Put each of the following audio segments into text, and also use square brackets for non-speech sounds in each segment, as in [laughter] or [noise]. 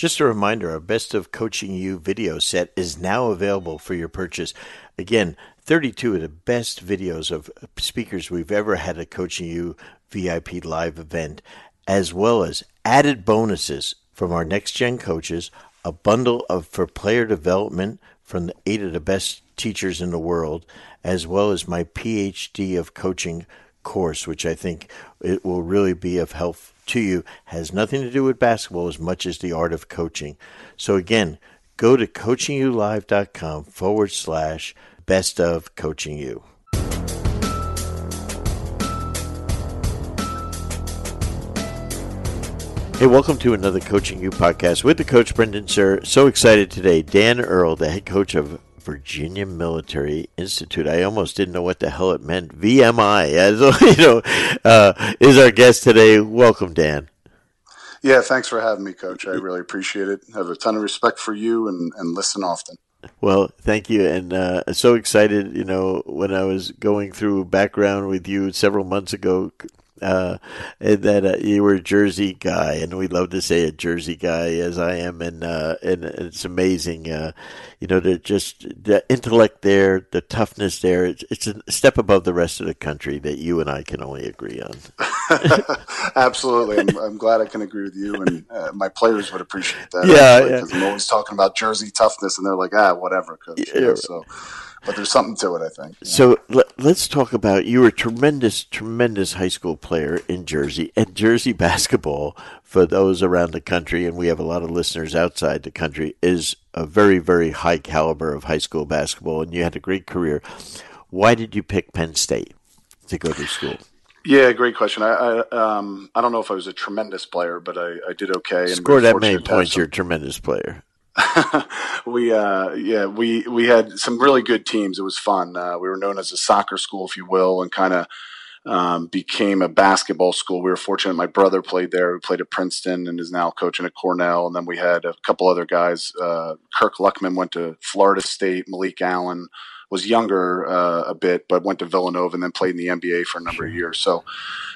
Just a reminder our Best of Coaching U video set is now available for your purchase. Again, 32 of the best videos of speakers we've ever had at Coaching U VIP live event, as well as added bonuses from our next gen coaches, a bundle of for player development from the eight of the best teachers in the world, as well as my PhD of coaching course, which I think it will really be of help to you. Has nothing to do with basketball as much as the art of coaching. So again, go to coachingyoulive.com forward slash best of coaching you. Hey, welcome to another Coaching U podcast with the coach Brendan Suhr. So excited today. Dan Earl, the head coach of Virginia Military Institute. I almost didn't know what the hell it meant. VMI, [laughs] as you know, uh, is our guest today. Welcome, Dan. Yeah, thanks for having me, Coach. I really appreciate it. I have a ton of respect for you and, and listen often. Well, thank you, and uh, so excited. You know, when I was going through background with you several months ago, uh, that uh, you were a Jersey guy, and we love to say a Jersey guy as I am, and uh, and it's amazing, uh, you know, the just the intellect there, the toughness there. It's, it's a step above the rest of the country that you and I can only agree on. [laughs] [laughs] Absolutely, I'm, I'm, glad I can agree with you, and uh, my players would appreciate that. Yeah, because yeah. I'm always talking about Jersey toughness, and they're like, ah, whatever, coach. Yeah, so but there's something to it, I think. So let, us talk about you were a tremendous, tremendous high school player in Jersey and Jersey [laughs] basketball. For those around the country, and we have a lot of listeners outside the country, is a very, very high caliber of high school basketball, and you had a great career. Why did you pick Penn State to go to school? Yeah, great question. I I, um, I don't know if I was a tremendous player, but I, I did okay. Score that many points, you're a tremendous player. [laughs] we uh, yeah we we had some really good teams. It was fun. Uh, we were known as a soccer school, if you will, and kind of um, became a basketball school. We were fortunate. My brother played there. He played at Princeton and is now coaching at Cornell. And then we had a couple other guys. Uh, Kirk Luckman went to Florida State. Malik Allen was younger uh, a bit, but went to Villanova and then played in the NBA for a number of years. So,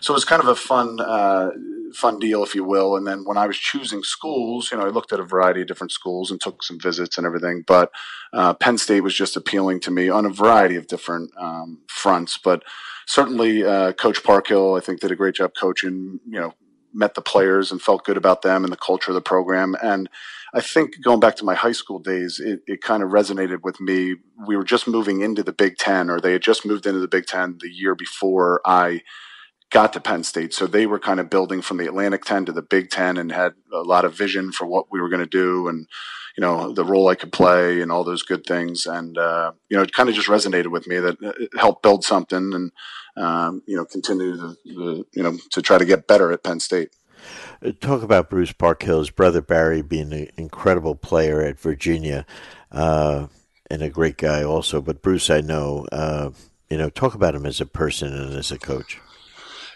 so it was kind of a fun, uh, fun deal, if you will. And then when I was choosing schools, you know, I looked at a variety of different schools and took some visits and everything. But uh, Penn State was just appealing to me on a variety of different um, fronts. But certainly, uh, Coach Parkhill, I think, did a great job coaching. You know, met the players and felt good about them and the culture of the program. And I think going back to my high school days, it, it kind of resonated with me. We were just moving into the Big Ten, or they had just moved into the Big Ten the year before I got to Penn State. So they were kind of building from the Atlantic 10 to the Big Ten and had a lot of vision for what we were going to do and, you know, the role I could play and all those good things. And, uh, you know, it kind of just resonated with me that it helped build something and, um, you know, continue to, you know, to try to get better at Penn State. Uh, talk about Bruce Parkhill's brother Barry being an incredible player at Virginia uh, and a great guy also. But Bruce, I know, uh, you know, talk about him as a person and as a coach.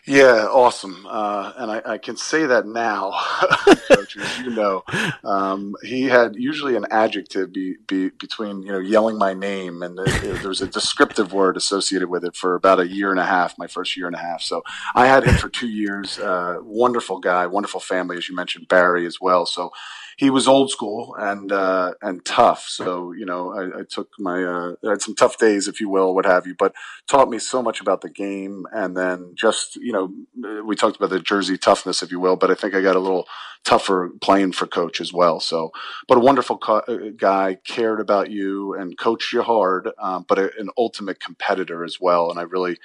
Yeah, awesome. Uh, and I, I, can say that now, [laughs] coaches. You know, um, he had usually an adjective be, be, between you know yelling my name, and there was a descriptive word associated with it for about a year and a half. My first year and a half. So I had him for two years. Uh, wonderful guy, wonderful family, as you mentioned, Barry as well. So he was old school and uh, and tough. So you know, I, I took my uh, I had some tough days, if you will, what have you, but taught me so much about the game. And then just you know, we talked about the Jersey toughness, if you will, but I think I got a little tougher playing for coach as well. So, but a wonderful co- uh, guy, cared about you and coached you hard, um, but a, an ultimate competitor as well. And I really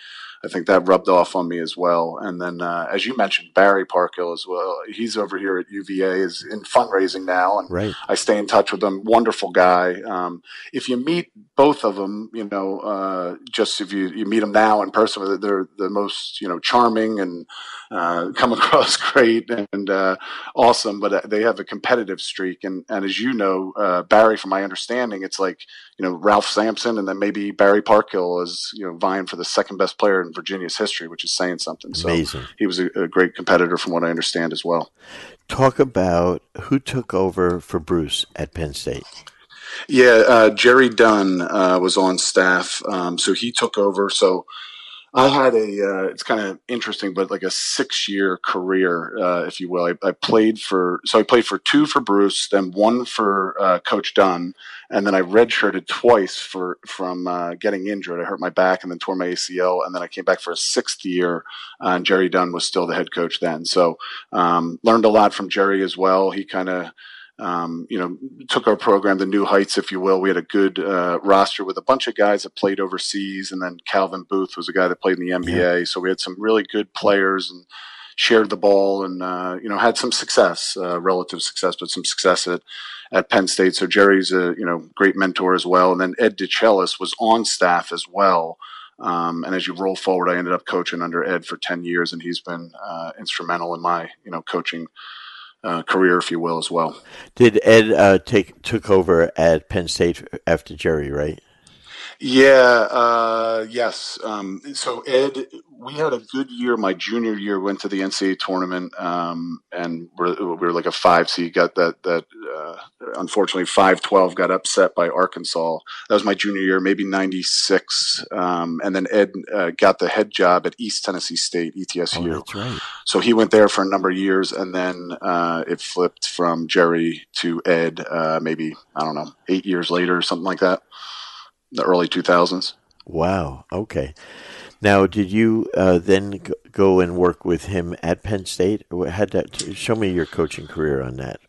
I think that rubbed off on me as well. And then, uh, as you mentioned, Barry Parkhill as well. He's over here at UVA, is in fundraising now, and right. I stay in touch with him. Wonderful guy. Um, if you meet both of them, you know, uh, just if you you meet them now in person, they're the most you know charming and uh, [laughs] come across great and uh, awesome. But they have a competitive streak, and and as you know, uh, Barry, from my understanding, it's like you know Ralph Sampson, and then maybe Barry Parkhill is you know vying for the second best player in Virginia's history, which is saying something. So Amazing. he was a, a great competitor, from what I understand as well. Talk about who took over for Bruce at Penn State. Yeah, uh, Jerry Dunn uh, was on staff, um, so he took over. So I had a, uh, it's kind of interesting, but like a six year career, uh, if you will. I, I, played for, so I played for two for Bruce, then one for uh, Coach Dunn, and then I redshirted twice for from uh, getting injured. I hurt my back and then tore my ACL, and then I came back for a sixth year, uh, and Jerry Dunn was still the head coach then. So um, learned a lot from Jerry as well. He kind of, um, you know, took our program to new heights, if you will. We had a good uh, roster with a bunch of guys that played overseas, and then Calvin Booth was a guy that played in the NBA. Yeah. So we had some really good players and shared the ball, and uh, you know, had some success, uh, relative success, but some success at at Penn State. So Jerry's a you know great mentor as well, and then Ed DeChellis was on staff as well. Um, and as you roll forward, I ended up coaching under Ed for ten years, and he's been uh, instrumental in my you know coaching uh, career, if you will, as well. Did Ed uh, take took over at Penn State after Jerry, right? Yeah, uh, yes. Um, so Ed, we had a good year. My junior year, went to the NCAA tournament, um, and we're, we were like a five seed. Got that that uh, unfortunately five twelve got upset by Arkansas. That was my junior year, maybe ninety six. Um, and then Ed uh, got the head job at East Tennessee State, ETSU. Oh, that's right. So he went there for a number of years, and then uh, it flipped from Jerry to Ed. Uh, maybe I don't know, eight years later, or something like that the early 2000s. Wow. Okay. Now, did you uh, then go and work with him at Penn State? Had that? Show me your coaching career on that.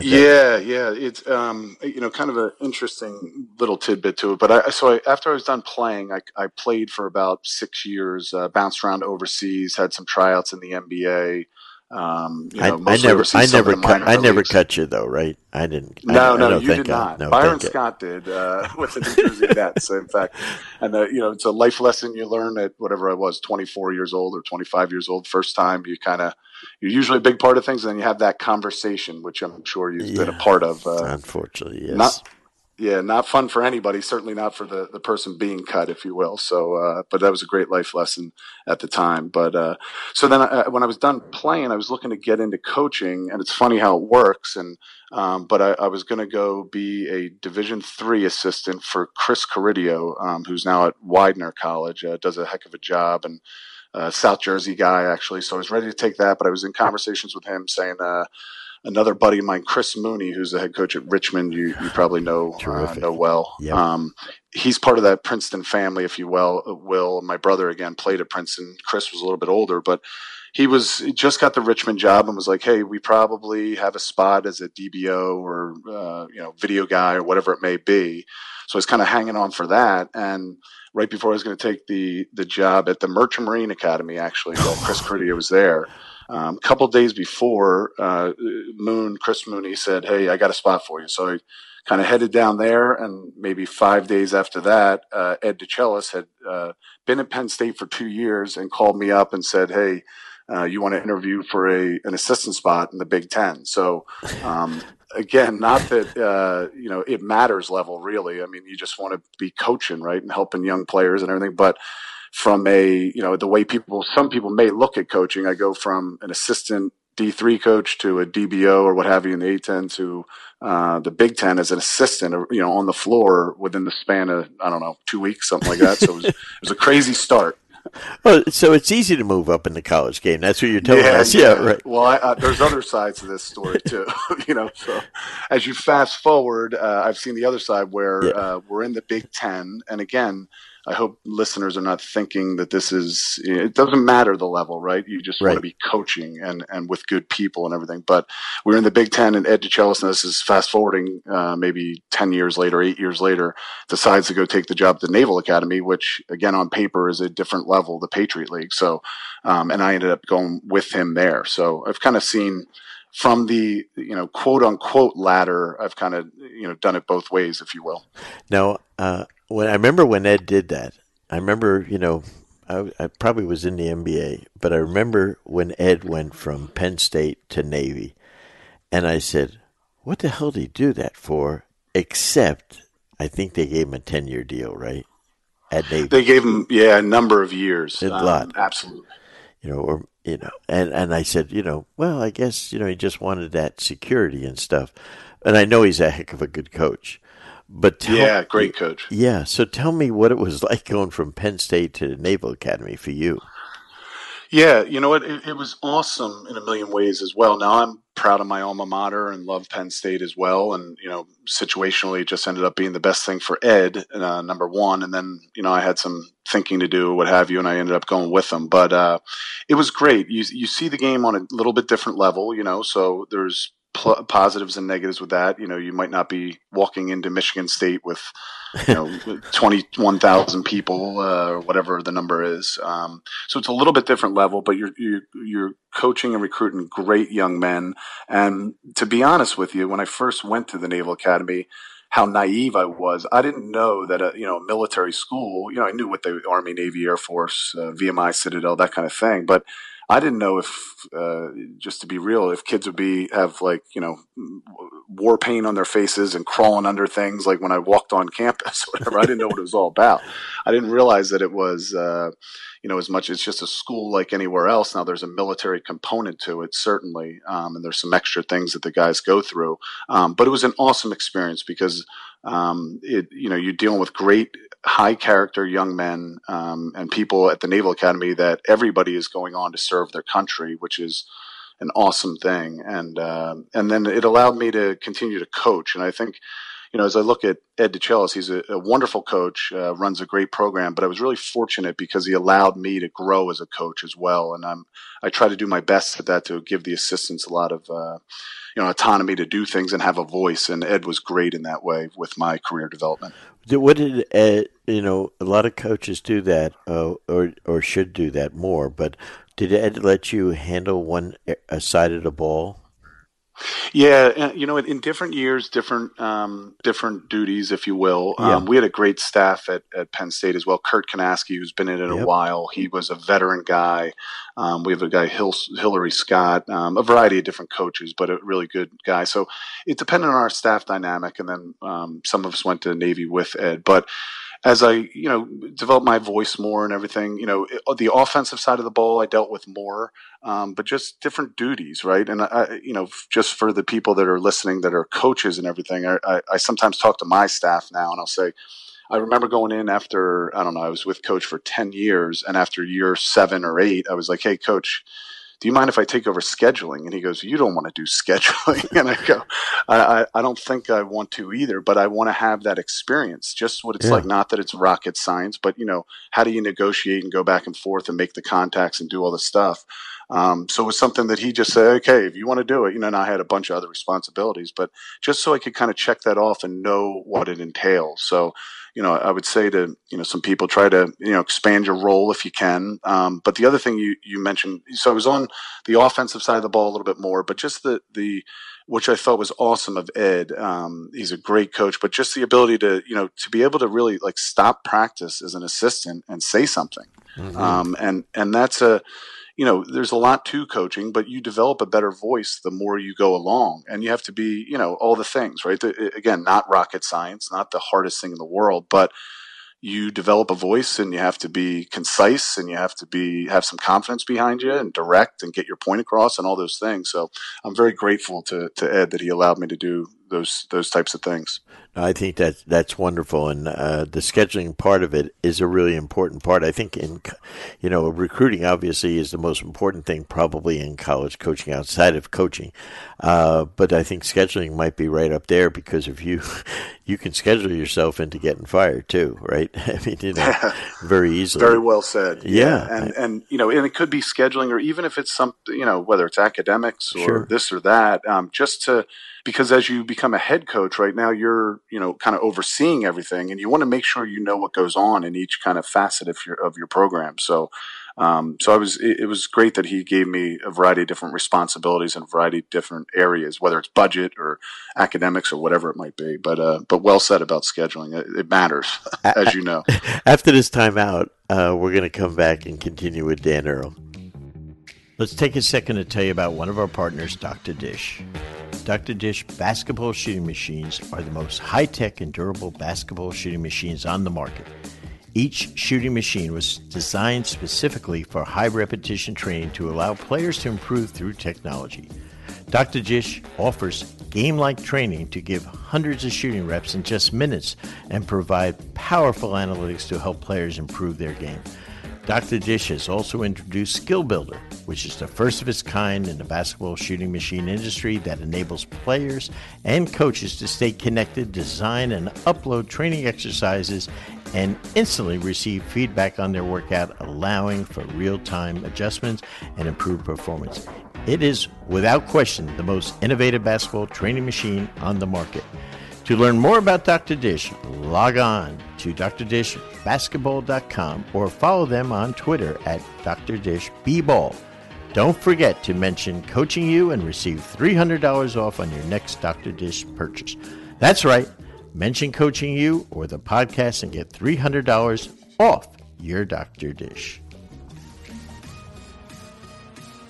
Yeah, yeah, it's um, you know kind of an interesting little tidbit to it. But I so I, after I was done playing, I, I played for about six years, uh, bounced around overseas, had some tryouts in the NBA, um, you know, I, I, never, I never, cut, I never cut you though, right? I didn't. No, I, no, you did not. No, Byron Scott did uh, [laughs] with the New Jersey Nets. In fact, and the, you know, it's a life lesson you learn at whatever I was, 24 years old or 25 years old. First time you kind of, you're usually a big part of things, and then you have that conversation, which I'm sure you've yeah, been a part of. Uh, unfortunately, yes. Not, yeah, not fun for anybody. Certainly not for the, the person being cut, if you will. So, uh, but that was a great life lesson at the time. But uh, so then, I, uh, when I was done playing, I was looking to get into coaching, and it's funny how it works. And um, but I, I was going to go be a Division three assistant for Chris Carideo, um, who's now at Widener College, uh, does a heck of a job, and uh, South Jersey guy actually. So I was ready to take that, but I was in conversations with him saying uh, another buddy of mine, Chris Mooney, who's the head coach at Richmond. You, you probably know uh, know well. Yep. Um, he's part of that Princeton family, if you will. Will my brother again played at Princeton. Chris was a little bit older, but he was just got the Richmond job and was like, "Hey, we probably have a spot as a DBO or uh, you know video guy or whatever it may be." So I was kind of hanging on for that and right before I was going to take the the job at the Merchant Marine Academy, actually, while Chris [laughs] Carideo was there. Um, a couple days before, uh, Moon, Chris Mooney said, Hey, I got a spot for you. So I kind of headed down there. And maybe five days after that, uh, Ed DeChellis had uh, been at Penn State for two years and called me up and said, Hey, uh, you want to interview for a an assistant spot in the Big Ten. So, um, again, not that uh, you know it matters level really. I mean, you just want to be coaching right and helping young players and everything. But from a you know the way people some people may look at coaching. I go from an assistant D3 coach to a DBO or what have you in the A10 to uh, the Big Ten as an assistant, you know, on the floor within the span of I don't know two weeks, something like that. So it was, it was a crazy start. Well, so it's easy to move up in the college game. That's what you're telling yeah, us. Yeah, yeah right. Well, I, uh, there's other sides to this story too. [laughs] you know, so as you fast forward, uh, I've seen the other side where yeah. Uh, we're in the Big Ten, and again, I hope listeners are not thinking that this is, it doesn't matter the level, right? You just right. want to be coaching and, and with good people and everything. But we're in the Big Ten and Ed DeChellis, and this is fast forwarding, uh, maybe 10 years later, eight years later, decides to go take the job at the Naval Academy, which again, on paper is a different level, the Patriot League. So, um, and I ended up going with him there. So I've kind of seen, from the you know quote unquote ladder i've kind of you know done it both ways if you will now uh, when I remember when Ed did that, I remember, you know, I, I, probably was in the NBA, but I remember when Ed went from Penn State to Navy, and I said, "What the hell did he do that for?" Except, I think they gave him a ten-year deal, right? At Navy, they gave him, yeah, a number of years, a um, lot, absolutely. You know, or you know, and and I said, you know, well, I guess you know he just wanted that security and stuff, and I know he's a heck of a good coach. But tell, yeah, great coach. Yeah. So tell me what it was [laughs] like going from Penn State to the Naval Academy for you. Yeah, you know what? It, it, was awesome in a million ways as well. Now I'm proud of my alma mater and love Penn State as well. And you know, situationally, it just ended up being the best thing for Ed, uh, number one. And then you know, I had some thinking to do, what have you, and I ended up going with them. But uh, it was great. You you see the game on a little bit different level, you know. So there's pl- positives and negatives with that. You know, you might not be walking into Michigan State with, you know, [laughs] 21,000 people uh, or whatever the number is. Um, so it's a little bit different level, but you're, you're, you're coaching and recruiting great young men. And to be honest with you, when I first went to the Naval Academy, how naive I was. I didn't know that a you know military school. You know, I knew what the Army, Navy, Air Force, uh, VMI, Citadel, that kind of thing. But I didn't know if, uh, just to be real, if kids would be have like you know war paint on their faces and crawling under things like when I walked on campus, [laughs] whatever. I didn't know what it was all about. I didn't realize that it was, uh, you know, as much as just a school like anywhere else. Now there's a military component to it, certainly, um, and there's some extra things that the guys go through. Um, but it was an awesome experience because um, it, you know, you're dealing with great high character young men um, and people at the Naval Academy that everybody is going on to serve their country, which is an awesome thing. And uh, and then it allowed me to continue to coach. And I think, you know, as I look at Ed DeChellis, he's a, a wonderful coach, uh, runs a great program. But I was really fortunate because he allowed me to grow as a coach as well. And I'm I try to do my best at that to give the assistants a lot of. Uh, you know, autonomy to do things and have a voice, and Ed was great in that way with my career development. What did Ed? You know, a lot of coaches do that, uh, or or should do that more. But did Ed let you handle one side of the ball? Yeah, you know, in different years, different um, different duties, if you will. Yeah. Um, we had a great staff at, at Penn State as well. Kurt Kanaskie, who's been in it yep. a while, he was a veteran guy. Um, we have a guy, Hil- Hillary Scott, um, a variety of different coaches, but a really good guy. So it depended on our staff dynamic, and then um, some of us went to Navy with Ed, but as I, you know, developed my voice more and everything, you know, the offensive side of the ball I dealt with more, um, but just different duties, right? And I, you know, just for the people that are listening that are coaches and everything, I, I, I sometimes talk to my staff now and I'll say, I remember going in after, I don't know, I was with coach for 10 years. And after year seven or eight, I was like, Hey, coach, do you mind if I take over scheduling? And he goes, you don't want to do [laughs] scheduling. and I go, I, I, don't think I want to either, but I want to have that experience, just what it's yeah. like. Not that it's rocket science, but you know, how do you negotiate and go back and forth and make the contacts and do all the stuff? Um, so it was something that he just said, okay, if you want to do it, you know, and I had a bunch of other responsibilities, but just so I could kind of check that off and know what it entails. So you know, I would say to, you know, some people try to, you know, expand your role if you can. Um, but the other thing you, you mentioned, so I was on the offensive side of the ball a little bit more, but just the, the, which I thought was awesome of Ed. Um, he's a great coach, but just the ability to, you know, to be able to really like stop practice as an assistant and say something. Mm-hmm. Um, and, and that's a, you know, there's a lot to coaching, but you develop a better voice the more you go along. And you have to be, you know, all the things, right? The, again, not rocket science, not the hardest thing in the world, but you develop a voice and you have to be concise and you have to be have some confidence behind you and direct and get your point across and all those things. So I'm very grateful to, to Ed that he allowed me to do those those types of things. I think that that's wonderful, and uh, the scheduling part of it is a really important part. I think in, you know, recruiting obviously is the most important thing probably in college coaching outside of coaching, uh, but I think scheduling might be right up there because if you [laughs] you can schedule yourself into getting fired too, right? [laughs] I mean, you know, [laughs] very easily. Very well said. Yeah, yeah. and and you know, and it could be scheduling, or even if it's something, you know, whether it's academics or sure. this or that, um, just to because as you become a head coach right now you're you know kind of overseeing everything and you want to make sure you know what goes on in each kind of facet of your of your program so um, so I was it, it, was great that he gave me a variety of different responsibilities in a variety of different areas whether it's budget or academics or whatever it might be but uh, but well said about scheduling it, it matters [laughs] as you know [laughs] after this time out uh, we're going to come back and continue with Dan Earl Let's take a second to tell you about one of our partners, Dr. Dish. Dr. Dish basketball shooting machines are the most high tech and durable basketball shooting machines on the market. Each shooting machine was designed specifically for high repetition training to allow players to improve through technology. Dr. Dish offers game like training to give hundreds of shooting reps in just minutes and provide powerful analytics to help players improve their game. Dr. Dish has also introduced Skill Builder, which is the first of its kind in the basketball shooting machine industry that enables players and coaches to stay connected, design and upload training exercises, and instantly receive feedback on their workout, allowing for real time adjustments and improved performance. It is, without question, the most innovative basketball training machine on the market. To learn more about Dr. Dish, log on to drdishbasketball.com or follow them on Twitter at drdishbball. Don't forget to mention Coaching U and receive $300 off on your next Dr. Dish purchase. That's right. Mention Coaching U or the podcast and get $300 off your Dr. Dish.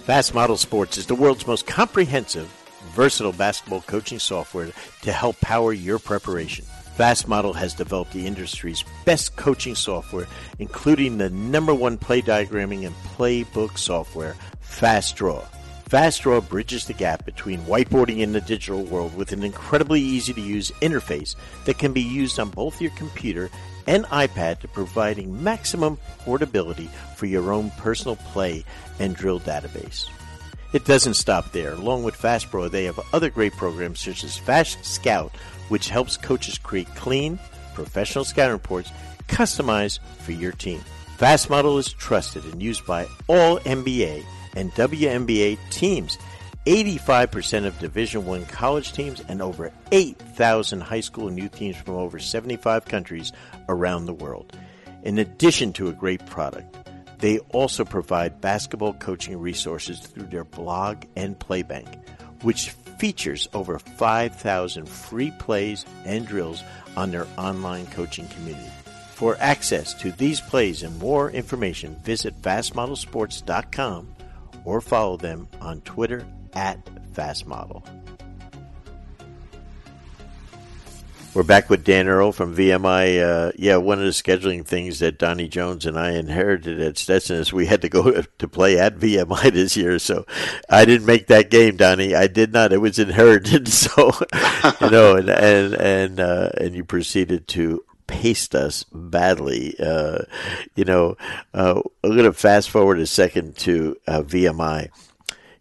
Fast Model Sports is the world's most comprehensive versatile basketball coaching software to help power your preparation. Fast Model has developed the industry's best coaching software, including the number one play diagramming and playbook software, Fast Draw. Fast Draw bridges the gap between whiteboarding in the digital world with an incredibly easy to use interface that can be used on both your computer and iPad to providing maximum portability for your own personal play and drill database. It doesn't stop there. Along with FastPro, they have other great programs such as Fast Scout, which helps coaches create clean, professional scouting reports customized for your team. Fast Model is trusted and used by all NBA and WNBA teams, 85% of Division 1 college teams and over 8,000 high school and youth teams from over 75 countries around the world. In addition to a great product, they also provide basketball coaching resources through their blog and playbank, which features over 5,000 free plays and drills on their online coaching community. For access to these plays and more information, visit fastmodelsports.com or follow them on Twitter at fastmodel. We're back with Dan Earl from VMI. Uh, yeah, one of the scheduling things that Donnie Jones and I inherited at Stetson is we had to go [laughs] to play at VMI this year. So I didn't make that game, Donnie. I did not. It was inherited. [laughs] So you know, and and and uh, and you proceeded to paste us badly. Uh, you know, uh, I'm going to fast forward a second to uh, VMI.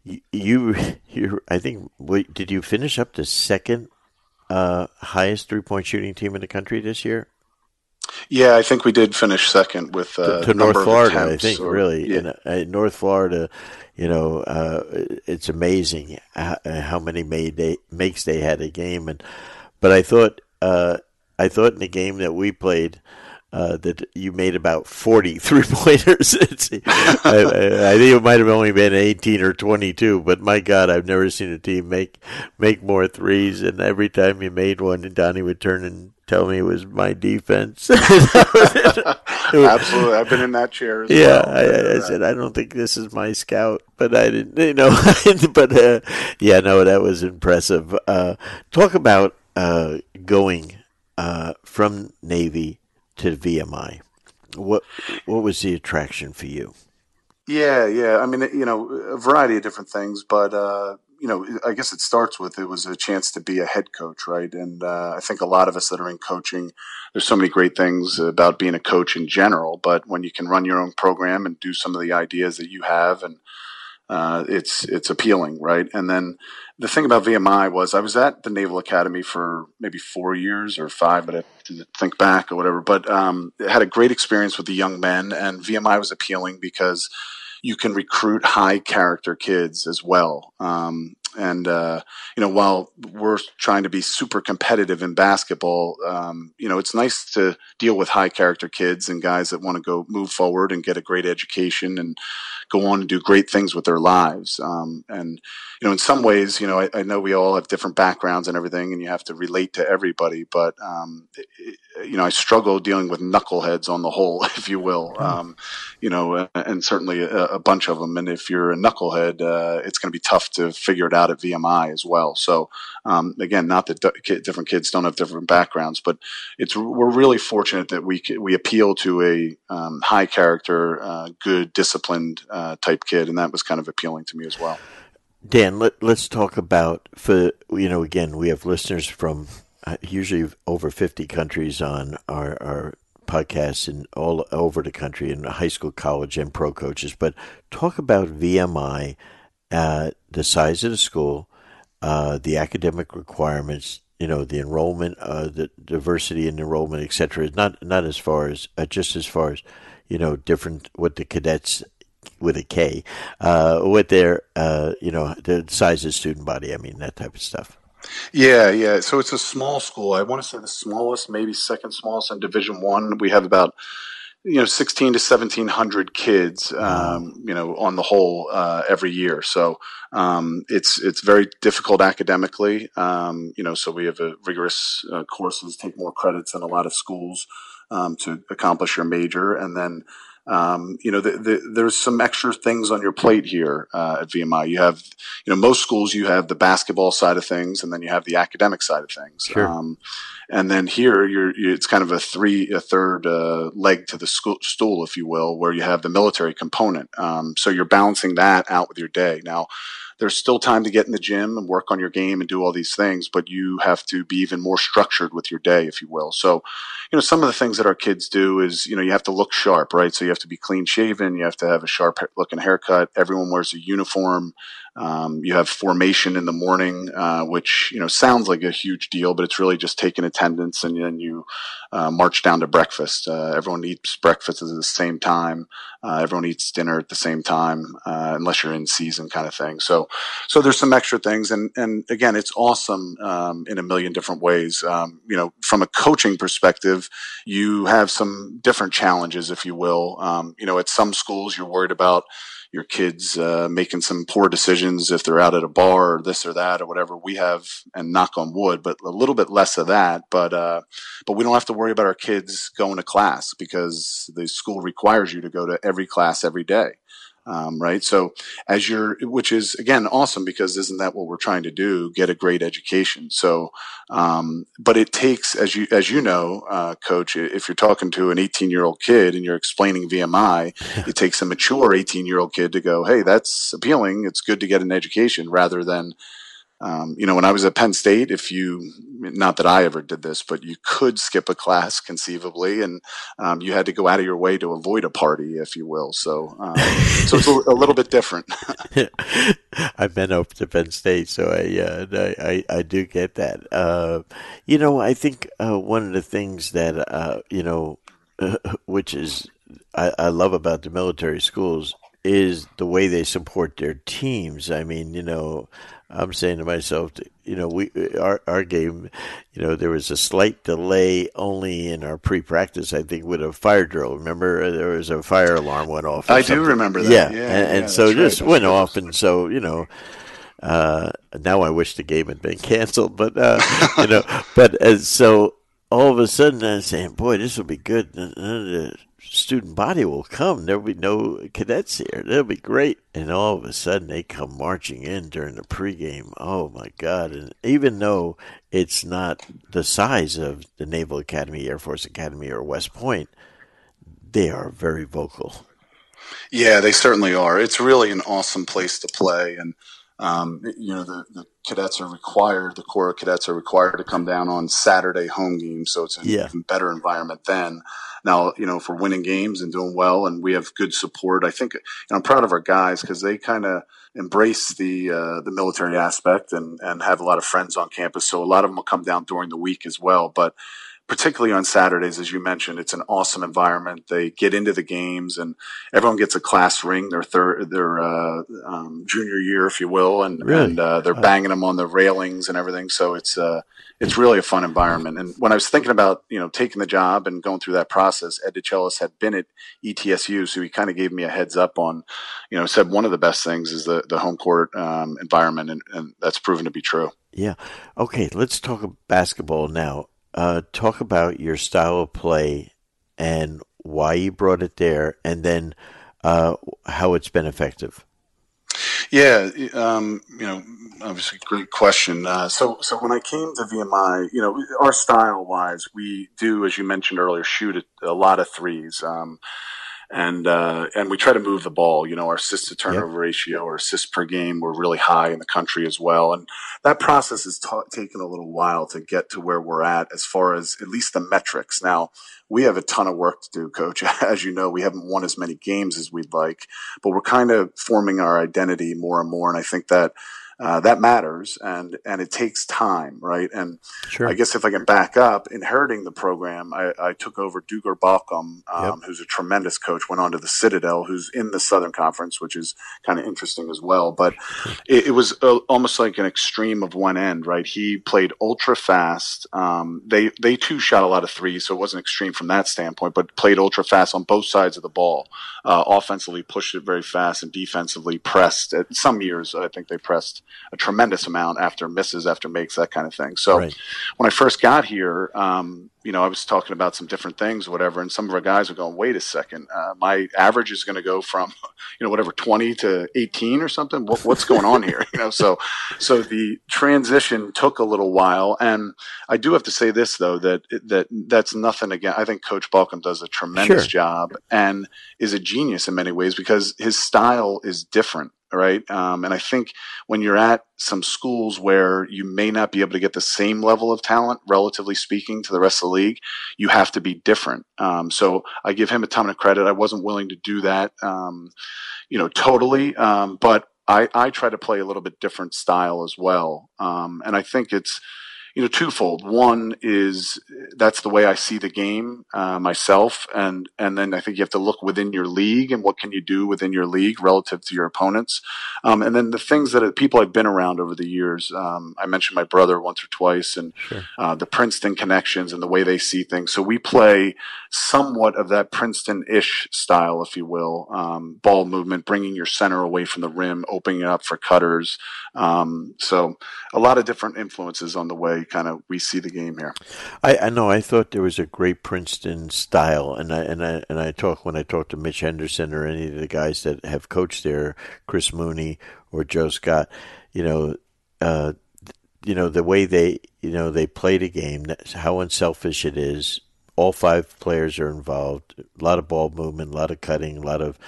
You, [laughs] you, you, I think, wait, did you finish up the second uh, highest three point shooting team in the country this year? Yeah, I think we did finish second with uh, to, to North Florida. I think or, really, yeah. in, uh, North Florida, you know, uh, it's amazing how, how, many made they, makes they had a game, and but I thought uh, I thought in the game that we played. Uh, that you made about 40 [laughs] three pointers. [laughs] I, I, think it might have only been 18 or 22, but my God, I've never seen a team make make more threes. And every time you made one, Donnie would turn and tell me it was my defense. [laughs] Absolutely, I've been in that chair. yeah, well. I, I, said I don't think this is my scout, but I didn't, you know. but uh, yeah, no, that was impressive. Uh, talk about uh, going uh, from Navy to VMI. What what was the attraction for you? Yeah, yeah. I mean, you know, a variety of different things, but uh, you know, I guess it starts with it was a chance to be a head coach, right? And uh, I think a lot of us that are in coaching, there's so many great things about being a coach in general, but when you can run your own program and do some of the ideas that you have and uh, it's it's appealing, right? And then the thing about VMI was I was at the Naval Academy for maybe four years or five, but I think back or whatever. But um, had a great experience with the young men, and VMI was appealing because you can recruit high character kids as well. Um, and uh, you know, while we're trying to be super competitive in basketball, um, you know, it's nice to deal with high character kids and guys that want to go move forward and get a great education and go on and do great things with their lives. Um, and you know, in some ways, you know, I, I, know we all have different backgrounds and everything, and you have to relate to everybody. But um, it, you know, I struggle dealing with knuckleheads on the whole, [laughs] if you will. Um, you know, and certainly a, a, bunch of them. And if you're a knucklehead, uh, it's going to be tough to figure it out at VMI as well. So um, again, not that different kids don't have different backgrounds, but it's we're really fortunate that we we appeal to a um, high character, uh, good, disciplined uh, type kid, and that was kind of appealing to me as well. Dan, let, let's talk about for you know again we have listeners from uh, usually over 50 countries on our, our podcasts and all over the country in high school, college, and pro coaches. But talk about VMI, uh, the size of the school, uh, the academic requirements, you know, the enrollment, uh, the diversity in enrollment, etc. Not not as far as uh, just as far as you know different what the cadets with a K, uh, what their uh, you know the size of student body. I mean that type of stuff. Yeah, yeah. So it's a small school. I want to say the smallest, maybe second smallest in Division One. We have about you know 16 to 1700 kids um, you know on the whole uh, every year so um, it's it's very difficult academically um, you know so we have a rigorous uh, courses take more credits than a lot of schools um, to accomplish your major and then um, you know, the, the, there's some extra things on your plate here uh, at VMI. You have, you know, most schools you have the basketball side of things, and then you have the academic side of things. Sure. Um, and then here, you're, you're, it's kind of a three, a third uh, leg to the school, stool, if you will, where you have the military component. Um, so you're balancing that out with your day. Now, there's still time to get in the gym and work on your game and do all these things, but you have to be even more structured with your day, if you will. So, you know, some of the things that our kids do is, you know, you have to look sharp, right? So you have to be clean shaven, you have to have a sharp looking haircut. Everyone wears a uniform. Um, you have formation in the morning, uh, which you know sounds like a huge deal, but it's really just taking attendance and then you uh, march down to breakfast. Uh, everyone eats breakfast at the same time. Uh, everyone eats dinner at the same time, uh, unless you're in season, kind of thing. So, so there's some extra things, and and again, it's awesome um, in a million different ways. Um, you know, from a coaching perspective, you have some different challenges, if you will. Um, you know, at some schools, you're worried about your kids uh, making some poor decisions if they're out at a bar or this or that or whatever. We have, and knock on wood, but a little bit less of that. But uh, but we don't have to worry about our kids going to class because the school requires you to go to every class every day um, right? So as you're, which is again awesome because isn't that what we're trying to do? Get a great education. So, um, but it takes, as you as you know, uh, coach, if you're talking to an 18 year old kid and you're explaining VMI, it takes a mature 18 year old kid to go, hey, that's appealing. It's good to get an education rather than um, you know, when I was at Penn State, if you, not that I ever did this, but you could skip a class conceivably, and um, you had to go out of your way to avoid a party, if you will. So, um, so it's a, little bit different. [laughs] [laughs] I've been up to Penn State, so I, uh, I, I, do get that. Uh, you know, I think uh, one of the things that uh, you know, [laughs] which is I, I love about the military schools is the way they support their teams. I mean, you know, I'm saying to myself, you know, we our our game, you know, there was a slight delay only in our pre-practice. I think with a fire drill. Remember, there was a fire alarm went off. I something. do remember that. Yeah, yeah and, and yeah, so just went off, and so you know. Uh, now I wish the game had been canceled, [laughs] but uh, you know, but uh, so all of a sudden I'm saying, boy, this will be good student body will come. There'll be no cadets here. That'll be great. And all of a sudden, they come marching in during the pregame. Oh my God! And even though it's not the size of the Naval Academy, Air Force Academy, or West Point, they are very vocal. Yeah, they certainly are. It's really an awesome place to play, and um, you know the, the cadets are required, the Corps cadets are required to come down on Saturday home games, so it's an yeah. even better environment then. Now, you know, for winning games and doing well, and we have good support, I think and I'm proud of our guys because they kind of embrace the uh, the military aspect and and have a lot of friends on campus. So a lot of them will come down during the week as well, but particularly on Saturdays, as you mentioned, it's an awesome environment. They get into the games, and everyone gets a class ring their third, their uh, um, junior year, if you will, and, really? and uh, they're banging them on the railings and everything. So it's uh, it's really a fun environment. And when I was thinking about you know taking the job and going through that process, Ed DeChellis had been at ETSU, so he kind of gave me a heads up on, you know, said one of the best things is the the home court um, environment, and, and that's proven to be true. Yeah. Okay, let's talk basketball now uh, talk about your style of play and why you brought it there, and then uh, how it's been effective. Yeah, um, you know, obviously, great question. Uh, so, so when I came to VMI, you know, our style wise, we do, as you mentioned earlier, shoot a, a lot of threes. Um, and uh, and we try to move the ball. You know, our assist to turnover yep. ratio or assists per game were really high in the country as well, and that process has ta- taken a little while to get to where we're at as far as at least the metrics. Now we have a ton of work to do, coach. [laughs] As you know, we haven't won as many games as we'd like, but we're kind of forming our identity more and more, and I think that uh, that matters and and it takes time right? And sure. i guess if i can back up inheriting the program i, I took over Duggar Baucom, um, yep. who's a tremendous coach went on to the citadel who's in the southern conference which is kind of interesting as well. But it, it was a, almost like an extreme of one end right? He played ultra fast um, they they too shot a lot of threes so it wasn't extreme from that standpoint but played ultra fast on both sides of the ball. Uh, offensively pushed it very fast and defensively pressed. At some years i think they pressed a tremendous amount after misses, after makes, that kind of thing. So right. when I first got here, um, you know, I was talking about some different things, whatever, and some of our guys were going, "Wait a second, uh, my average is going to go from, [laughs] you know, whatever, twenty to eighteen or something. What, what's going on here?" [laughs] You know, so so the transition took a little while, and I do have to say this though that that that's nothing again. I think Coach Baucom does a tremendous sure. job and is a genius in many ways because his style is different right? Um, and I think when you're at some schools where you may not be able to get the same level of talent, relatively speaking, to the rest of the league, you have to be different. Um, so I give him a ton of credit. I wasn't willing to do that, um, you know, totally, um, but I, I, try to play a little bit different style as well. Um, and I think it's you know, twofold. One is that's the way I see the game uh, myself, and and then I think you have to look within your league and what can you do within your league relative to your opponents, um, and then the things that people I've been around over the years. Um, I mentioned my brother once or twice, and sure. uh, the Princeton connections and the way they see things. So we play somewhat of that Princeton-ish style, if you will, um, ball movement, bringing your center away from the rim, opening it up for cutters. Um, so a lot of different influences on the way kind of we see the game here. I, I know. I thought there was a great Princeton style, and I and I and I talk when I talk to Mitch Henderson or any of the guys that have coached there, Chris Mooney or Joe Scott. You know, uh, you know the way they you know they play the game, how unselfish it is. All five players are involved. A lot of ball movement, a lot of cutting, a lot of,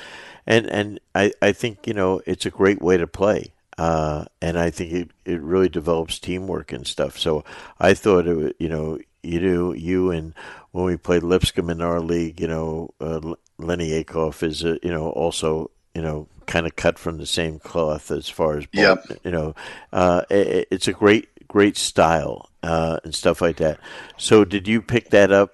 and and I I think you know it's a great way to play. Uh, and I think it, it really develops teamwork and stuff. So I thought it, you know, you do you and when we played Lipscomb in our league, you know, uh, Lennie Acuff is, uh, you know, also you know, kind of cut from the same cloth as far as yeah, you know, uh, it, it's a great great style uh, and stuff like that. So did you pick that up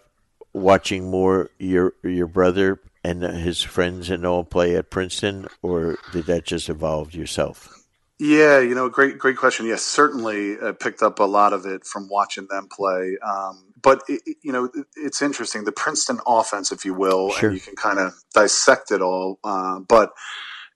watching more your your brother and his friends and all play at Princeton, or did that just evolve yourself? Yeah, you know, great, great question. Yes, certainly uh, picked up a lot of it from watching them play. Um, but it, you know, it, it's interesting the Princeton offense, if you will, sure. and you can kind of dissect it all. Uh, but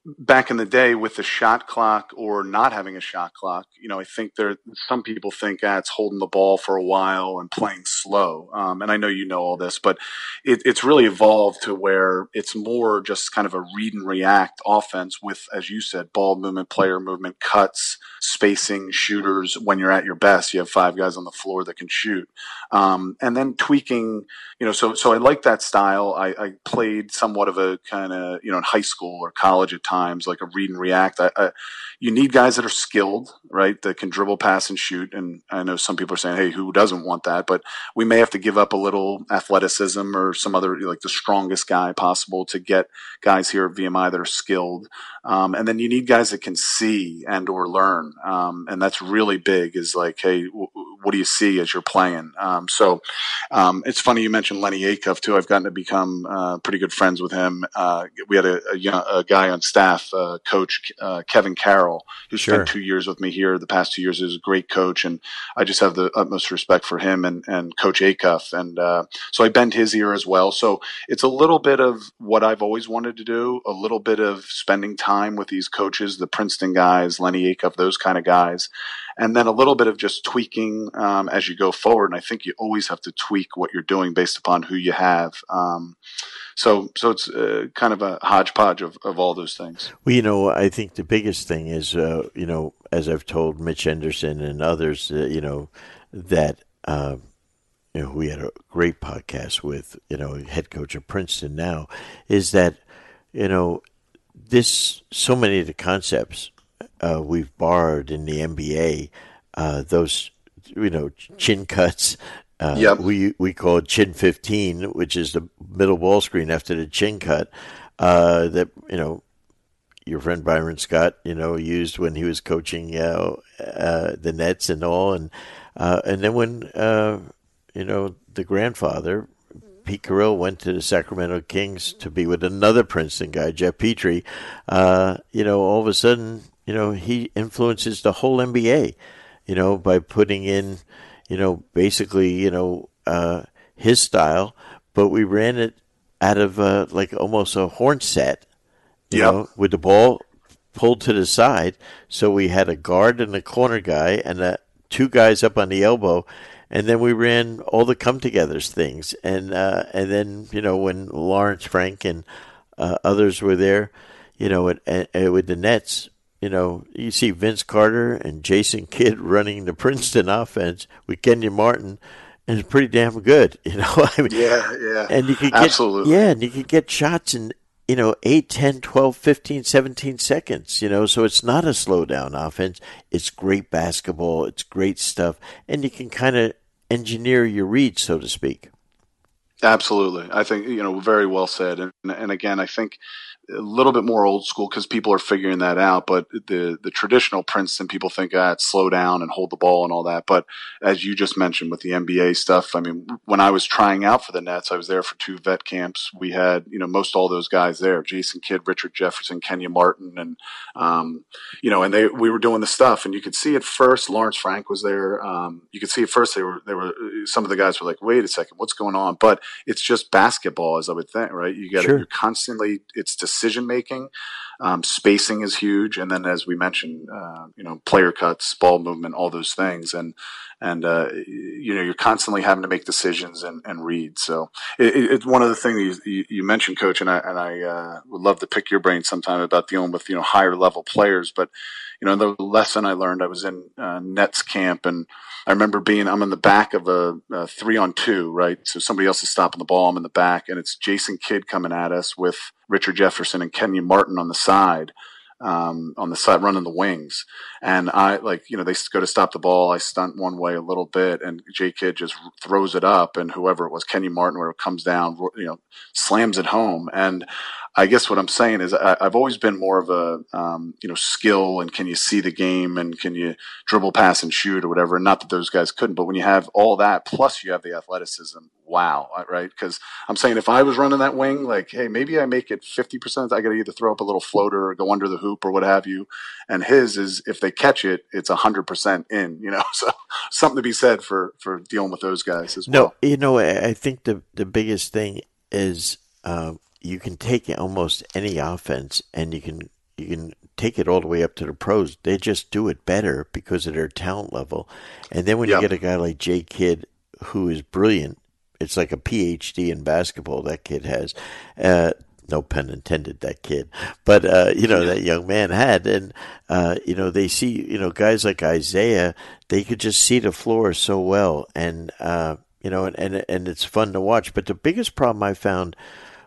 back in the day with the shot clock or not having a shot clock, you know, I think there some people think ah, it's holding the ball for a while and playing slow. Um, and I know you know all this, but it, it's really evolved to where it's more just kind of a read and react offense with, as you said, ball movement, player movement, cuts, spacing, shooters. When you're at your best, you have five guys on the floor that can shoot, um, and then tweaking. You know, so so I like that style. I, I played somewhat of a kind of you know in high school or college at times times, like a read and react. I, I, you need guys that are skilled, right? That can dribble, pass, and shoot. And I know some people are saying, "Hey, who doesn't want that?" But we may have to give up a little athleticism or some other, like the strongest guy possible, to get guys here at VMI that are skilled. Um, and then you need guys that can see and or learn, um, and that's really big. Is like, hey, w- what do you see as you're playing? Um, so um, it's funny you mentioned Lennie Acuff too. I've gotten to become uh, pretty good friends with him. Uh, we had a, a, a, guy on staff, uh, Coach uh, Kevin Carroll, who sure. spent two years with me here. The past two years is a great coach, and I just have the utmost respect for him and, and Coach Acuff. And uh, so I bend his ear as well. So it's a little bit of what I've always wanted to do, a little bit of spending time with these coaches, the Princeton guys, Lennie Acuff, those kind of guys and then a little bit of just tweaking um, as you go forward. And I think you always have to tweak what you're doing based upon who you have. Um, so, so it's uh, kind of a hodgepodge of, of all those things. Well, you know, I think the biggest thing is, uh, you know, as I've told Mitch Henderson and others, uh, you know, that uh, you know, we had a great podcast with, you know, head coach of Princeton now, is that, you know, this so many of the concepts uh, we've borrowed in the NBA, uh, those you know chin cuts. Uh, yep. We we call it chin fifteen, which is the middle ball screen after the chin cut. Uh, that you know your friend Byron Scott, you know, used when he was coaching uh, uh, the Nets and all, and uh, and then when uh, you know the grandfather Pete Carril went to the Sacramento Kings to be with another Princeton guy, Geoff Petrie. Uh, you know, all of a sudden, you know, he influences the whole NBA. You know, by putting in, you know, basically, you know, uh, his style, but we ran it out of uh, like almost a horn set. You yep. know, with the ball pulled to the side, so we had a guard and a corner guy, and a, two guys up on the elbow and then we ran all the come togethers things. And uh, and then you know when Lawrence Frank and uh, others were there you know and, and with the Nets you know you see Vince Carter and Jason Kidd running the Princeton offense with Kenyon Martin and it's pretty damn good [laughs] you know? I mean, yeah yeah. and you could get Absolutely. yeah and you could get shots in you know 8 10 12 15 17 seconds you know so it's not a slow down offense. It's great basketball. It's great stuff. And you can kind of engineer your read so to speak. Absolutely. I think you know very well said. And and again i think a little bit more old school because people are figuring that out. But the the traditional Princeton people think ah, it's slow down and hold the ball and all that. But as you just mentioned with the NBA stuff, I mean, when I was trying out for the Nets, I was there for two vet camps. We had you know most all those guys there: Jason Kidd, Richard Jefferson, Kenyon Martin, and um, you know, and they we were doing the stuff, and you could see at first Lawrence Frank was there. Um, you could see at first they were they were some of the guys were like, wait a second, what's going on? But it's just basketball, as I would think, right? You got to sure. you're constantly it's decision making. Um, spacing is huge, and then as we mentioned, uh, you know, player cuts, ball movement, all those things, and and uh, you know, you're constantly having to make decisions and, and read. So it, it's one of the things you, you, mentioned, coach, and I and I uh, would love to pick your brain sometime about dealing with you know higher level players, but you know, the lesson I learned, I was in uh, Nets camp and I remember being, I'm in the back of a, a, three on two, right? So somebody else is stopping the ball. I'm in the back and it's Jason Kidd coming at us with Richard Jefferson and Kenyon Martin on the side um, on the side running the wings. And I like, you know, they go to stop the ball. I stunt one way a little bit and J Kidd just throws it up and whoever it was, Kenyon Martin, where it comes down, you know, slams it home. And I guess what I'm saying is I, have always been more of a, um, you know, skill and can you see the game and can you dribble, pass and shoot or whatever. And not that those guys couldn't, but when you have all that, plus you have the athleticism, wow, right? Because I'm saying if I was running that wing, like, hey, maybe I make it 50%. I got to either throw up a little floater or go under the hoop or what have you. And his is if they catch it, it's 100% in, you know? [laughs] So something to be said for, for dealing with those guys as well. No, you know, I think the, the biggest thing is uh, you can take almost any offense and you can you can take it all the way up to the pros. They just do it better because of their talent level. And then when yep. you get a guy like Jay Kidd who is brilliant it's like a PhD in basketball that kid has. Uh, no pun intended, that kid. But, uh, you know, that young man had. And, uh, you know, they see, you know, guys like Isaiah, they could just see the floor so well. And, uh, you know, and, and, and it's fun to watch. But the biggest problem I found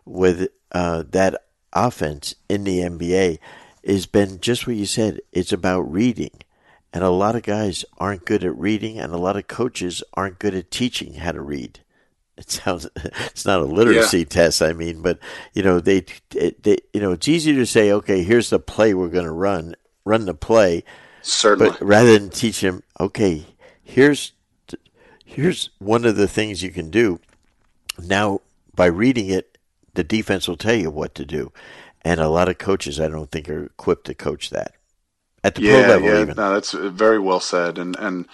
with uh, that offense in the NBA has been just what you said. It's about reading. And a lot of guys aren't good at reading, and a lot of coaches aren't good at teaching how to read [laughs] it sounds it's not a literacy yeah. test i mean but you know they, they you know it's easy to say okay here's the play we're going to run run the play certainly but rather than teach them okay here's here's one of the things you can do now by reading it the defense will tell you what to do and a lot of coaches i don't think are equipped to coach that at the yeah, pro level yeah. even no that's very well said and and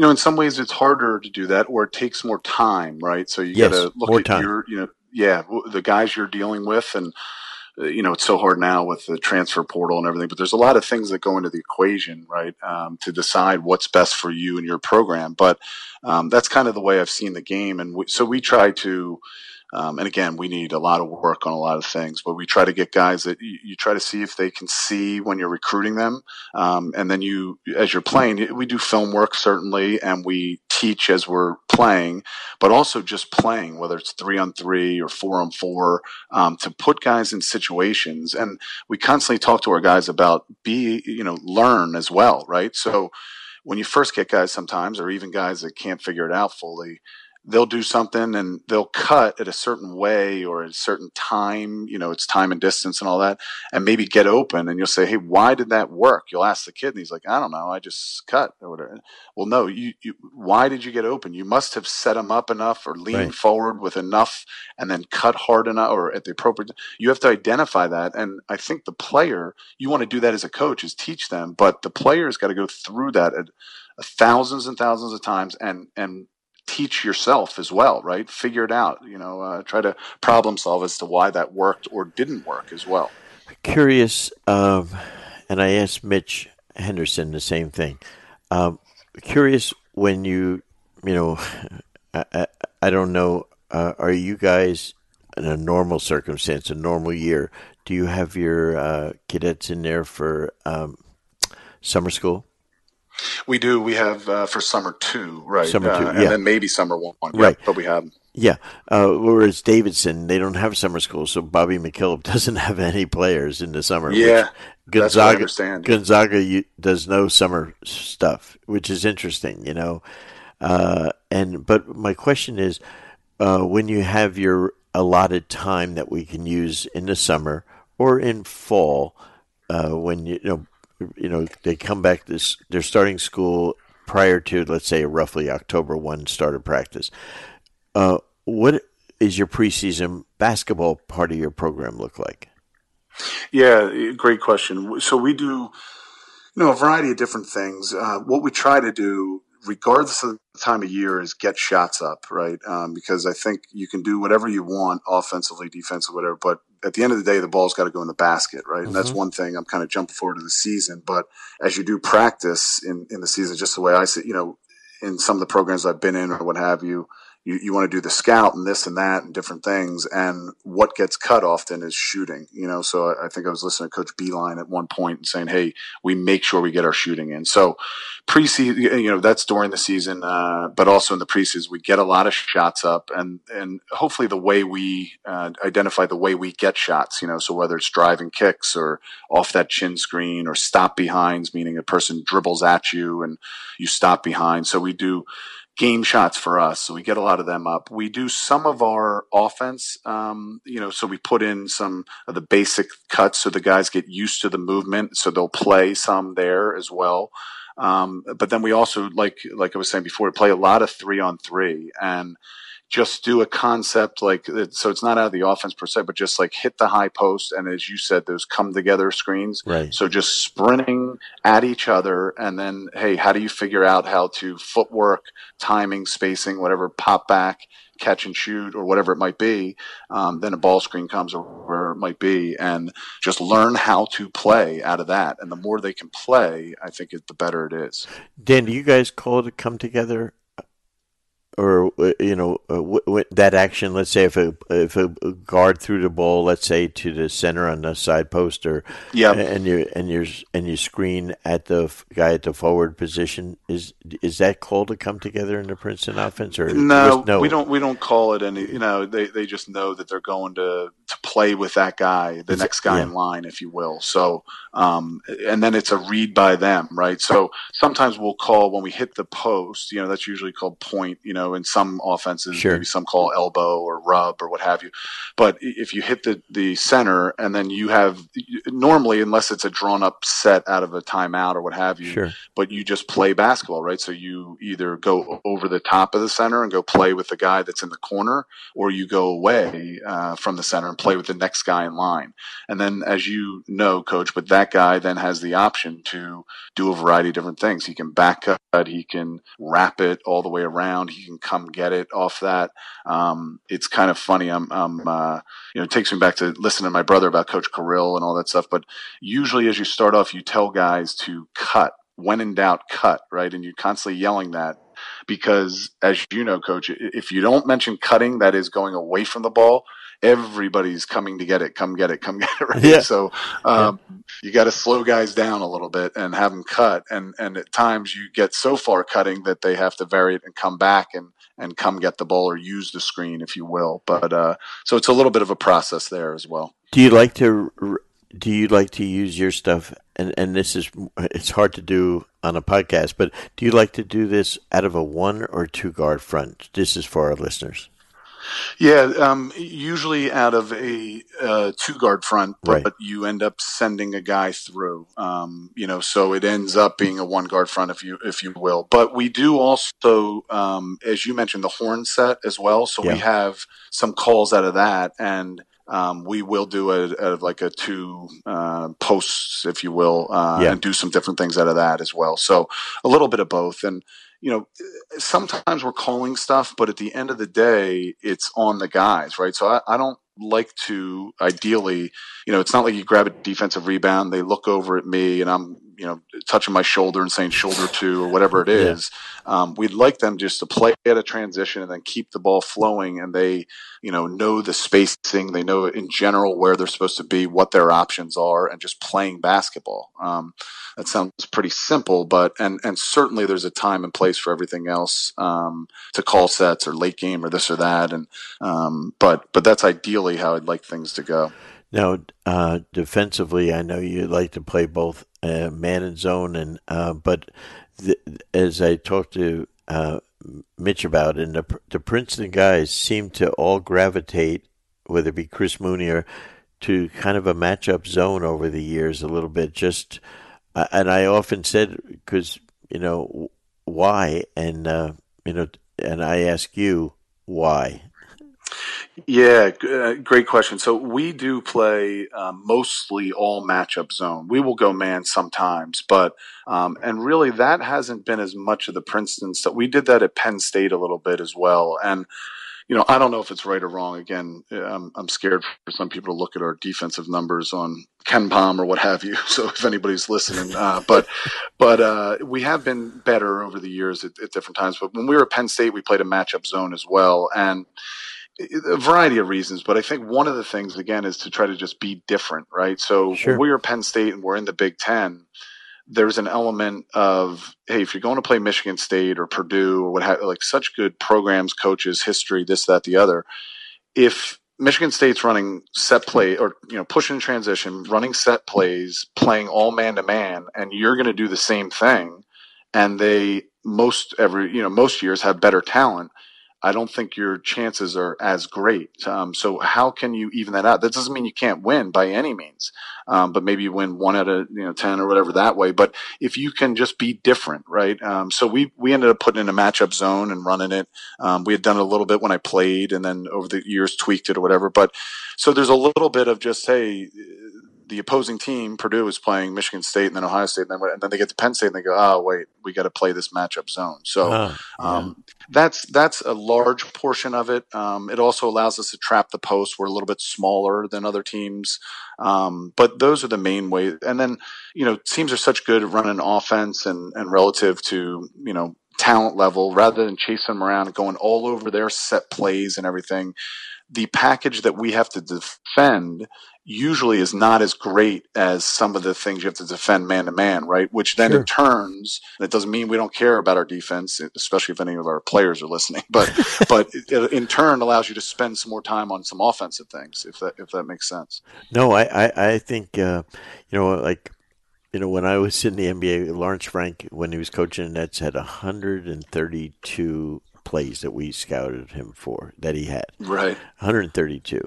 you know, in some ways it's harder to do that or it takes more time, right? So you yes, got to look at time. your, you know, yeah, the guys you're dealing with and, uh, you know, it's so hard now with the transfer portal and everything, but there's a lot of things that go into the equation, right? Um, to decide what's best for you and your program. But, um, that's kind of the way I've seen the game. And we, so we try to, um, and again, we need a lot of work on a lot of things, but we try to get guys that you, you try to see if they can see when you're recruiting them. Um, and then you, as you're playing, we do film work certainly, and we teach as we're playing, but also just playing, whether it's three on three or four on four, um, to put guys in situations. And we constantly talk to our guys about be, you know, learn as well, right? So when you first get guys sometimes, or even guys that can't figure it out fully, they'll do something and they'll cut at a certain way or at a certain time, you know, it's time and distance and all that, and maybe get open and you'll say, Hey, why did that work? You'll ask the kid and he's like, I don't know. I just cut or whatever. Well, no, you, you why did you get open? You must have set them up enough or leaned right. forward with enough and then cut hard enough or at the appropriate, you have to identify that. And I think the player, you want to do that as a coach is teach them, but the player's got to go through that at, uh, thousands and thousands of times and and teach yourself as well, right? Figure it out. You know, uh, try to problem solve as to why that worked or didn't work as well. Curious, um, and I asked Mitch Henderson the same thing. Um, curious when you, you know, [laughs] I, I, I don't know, uh, are you guys in a normal circumstance, a normal year? Do you have your uh, cadets in there for um, summer school? We do. We have uh, for summer two, right? Summer two, uh, yeah. and then maybe summer one, right? Yeah, but we have. Yeah. Uh, whereas Davidson, they don't have summer school, so Bobby McKillop [laughs] doesn't have any players in the summer. Yeah. Gonzaga, Gonzaga does no summer stuff, which is interesting, you know. Uh, and but my question is, uh, when you have your allotted time that we can use in the summer or in fall, uh, when you, you know you know, they come back this, they're starting school prior to, let's say, roughly October 1 start of practice. Uh, what is your preseason basketball part of your program look like? Yeah, great question. So we do, you know, a variety of different things. Uh, what we try to do regardless of the time of year, is get shots up, right? Um, because I think you can do whatever you want offensively, defensively, whatever. But at the end of the day, the ball's got to go in the basket, right? Mm-hmm. And that's mm-hmm. one thing I'm kind of jumping forward to the season. But as you do practice in, in the season, just the way I see, you know, in some of the programs I've been in or what have you, you, you want to do the scout and this and that and different things. And what gets cut often is shooting, you know. So I, I think I was listening to Coach Beilein at one point and saying, Hey, we make sure we get our shooting in. So preseason, you know, that's during the season, uh, but also in the preseason, we get a lot of shots up and, and hopefully the way we uh, identify the way we get shots, you know, so whether it's driving kicks or off that chin screen or stop behinds, meaning a person dribbles at you and you stop behind. So we do, game shots for us. So we get a lot of them up. We do some of our offense, um, you know, so we put in some of the basic cuts so the guys get used to the movement. So they'll play some there as well. Um, but then we also, like, like I was saying before, play a lot of three on three and, just do a concept like so it's not out of the offense per se, but just like hit the high post and as you said, those come together screens. Right. So just sprinting at each other and then hey, how do you figure out how to footwork, timing, spacing, whatever, pop back, catch and shoot or whatever it might be, um, then a ball screen comes or where it might be, and just learn how to play out of that. And the more they can play, I think it, the better it is. Dan, do you guys call to come together or uh, you know uh, w- w- that action. Let's say if a if a guard threw the ball, let's say to the center on the side post, or yeah, and you and you and you screen at the f- guy at the forward position. Is is that called to come together in the Princeton offense, or no? no? We don't we don't call it any. You know, they they just know that they're going to to play with that guy, the next guy yeah. in line, if you will. So, um, and then it's a read by them, right? So sometimes we'll call when we hit the post. You know, that's usually called point. You know in some offenses, sure. maybe some call elbow or rub or what have you. But if you hit the, the center and then you have normally, unless it's a drawn up set out of a timeout or what have you, sure. but you just play basketball, right? So you either go over the top of the center and go play with the guy that's in the corner, or you go away uh, from the center and play with the next guy in line. And then, as you know, coach, but that guy then has the option to do a variety of different things. He can back cut, he can wrap it all the way around, he can come get it off that. Um, it's kind of funny. I'm, I'm uh, you know, it takes me back to listening to my brother about Coach Carril and all that stuff. But usually, as you start off, you tell guys to cut. When in doubt, cut, right? And you're constantly yelling that because as you know, coach, if you don't mention cutting, that is going away from the ball. Everybody's coming to get it. Come get it. Come get it. [laughs] Right. Yeah. So um, yeah. you got to slow guys down a little bit and have them cut. And and at times you get so far cutting that they have to vary it and come back and and come get the ball or use the screen, if you will. But uh, so it's a little bit of a process there as well. Do you like to do you like to use your stuff? And and this is it's hard to do on a podcast, but do you like to do this out of a one or two guard front? This is for our listeners. Yeah, um, usually out of a uh, two guard front, but right. you end up sending a guy through. Um, you know, so it ends up being a one guard front, if you if you will. But we do also, um, as you mentioned, the horn set as well. So yeah. we have some calls out of that, and um, we will do a, a like a two uh, posts, if you will, uh, yeah. and do some different things out of that as well. So a little bit of both, and you know, sometimes we're calling stuff, but at the end of the day, it's on the guys, right? So I, I don't like to ideally, you know, it's not like you grab a defensive rebound, they look over at me and I'm you know, touching my shoulder and saying shoulder two or whatever it is. Yeah. Um, we'd like them just to play at a transition and then keep the ball flowing and they, you know, know the spacing. They know in general where they're supposed to be, what their options are and just playing basketball. Um, that sounds pretty simple, but, and, and certainly there's a time and place for everything else, um, to call sets or late game or this or that. And, um, but, but that's ideally how I'd like things to go. Now, uh, defensively, I know you like to play both uh, man and zone, and uh, but the, as I talked to uh, Mitch about, and the, the Princeton guys seem to all gravitate, whether it be Chris Mooney or to kind of a matchup zone over the years, a little bit. Just, uh, and I often said because you know why, and uh, you know, and I ask you why yeah, uh, great question. So we do play um, mostly all matchup zone. We will go man sometimes, but um, and really that hasn't been as much of the Princeton stuff. We did that at Penn State a little bit as well, and you know I don't know if it's right or wrong. Again, I'm, I'm scared for some people to look at our defensive numbers on KenPom or what have you. [laughs] So if anybody's listening, uh, but but uh, we have been better over the years at, at different times. But when we were at Penn State, we played a matchup zone as well, and a variety of reasons, but I think one of the things again is to try to just be different, right? So sure. we're Penn State and we're in the Big Ten, there's an element of hey, if you're going to play Michigan State or Purdue or what have like such good programs, coaches, history, this, that, the other. If Michigan State's running set play or you know pushing transition, running set plays, playing all man to man, and you're going to do the same thing, and they most every you know most years have better talent I don't think your chances are as great. Um, so how can you even that out? That doesn't mean you can't win by any means, um, but maybe you win one out of you know ten or whatever that way. But if you can just be different, right? Um, so we we ended up putting in a matchup zone and running it. Um, we had done it a little bit when I played, and then over the years tweaked it or whatever. But so there's a little bit of just hey the opposing team, Purdue, is playing Michigan State and then Ohio State, and then, and then they get to Penn State and they go, oh wait, we got to play this matchup zone. So uh, yeah. um, that's that's a large portion of it. Um, it also allows us to trap the post. We're a little bit smaller than other teams, um, but those are the main ways. And then you know teams are such good at running offense and and relative to you know talent level rather than chasing them around and going all over their set plays and everything the package that we have to defend usually is not as great as some of the things you have to defend man to man, right? Which then sure. in turns, that doesn't mean we don't care about our defense, especially if any of our players are listening, but, [laughs] but it, in turn allows you to spend some more time on some offensive things, if that, if that makes sense. No, I, I, I think, uh, you know, like, you know, when I was in the NBA, Lawrence Frank, when he was coaching the Nets, had 132 plays that we scouted him for that he had. Right. 132.